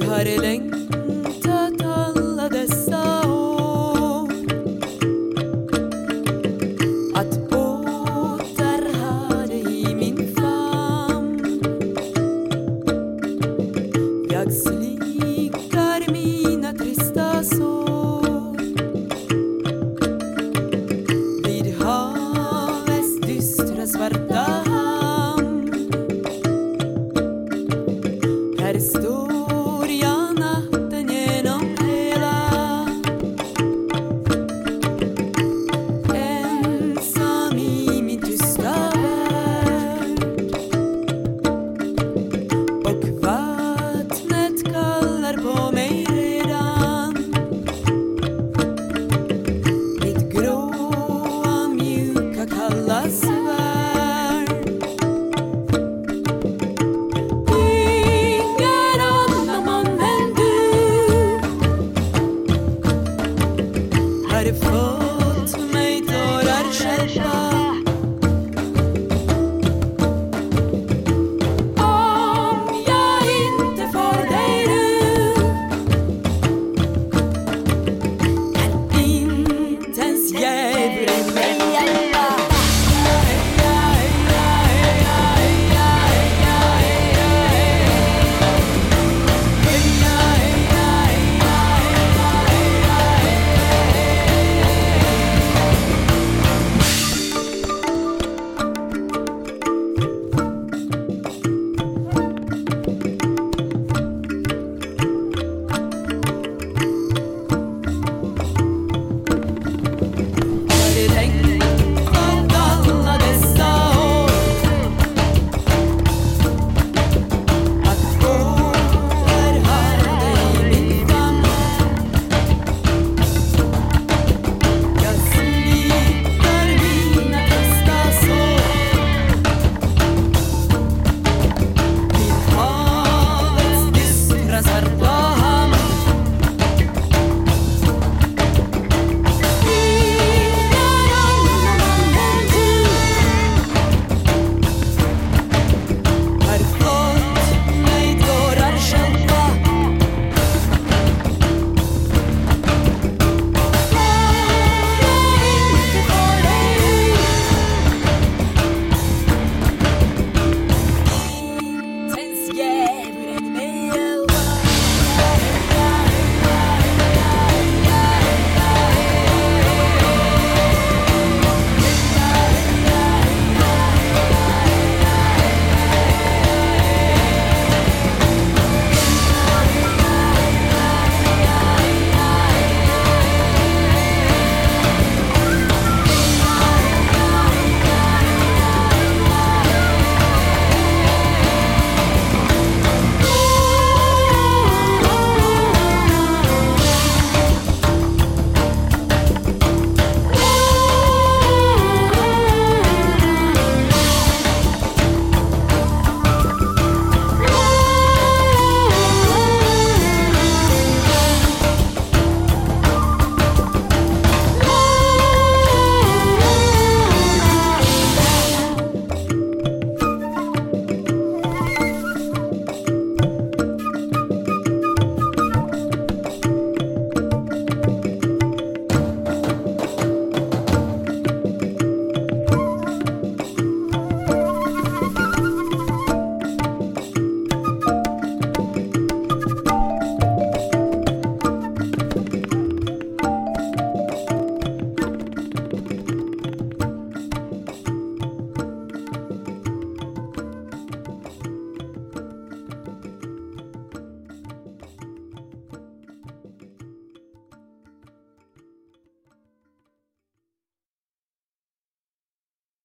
Jag har längtat alla dessa år. Att båtar ha dig i min famn. Jag slickar mina trista sår. Vid havets dystra svarta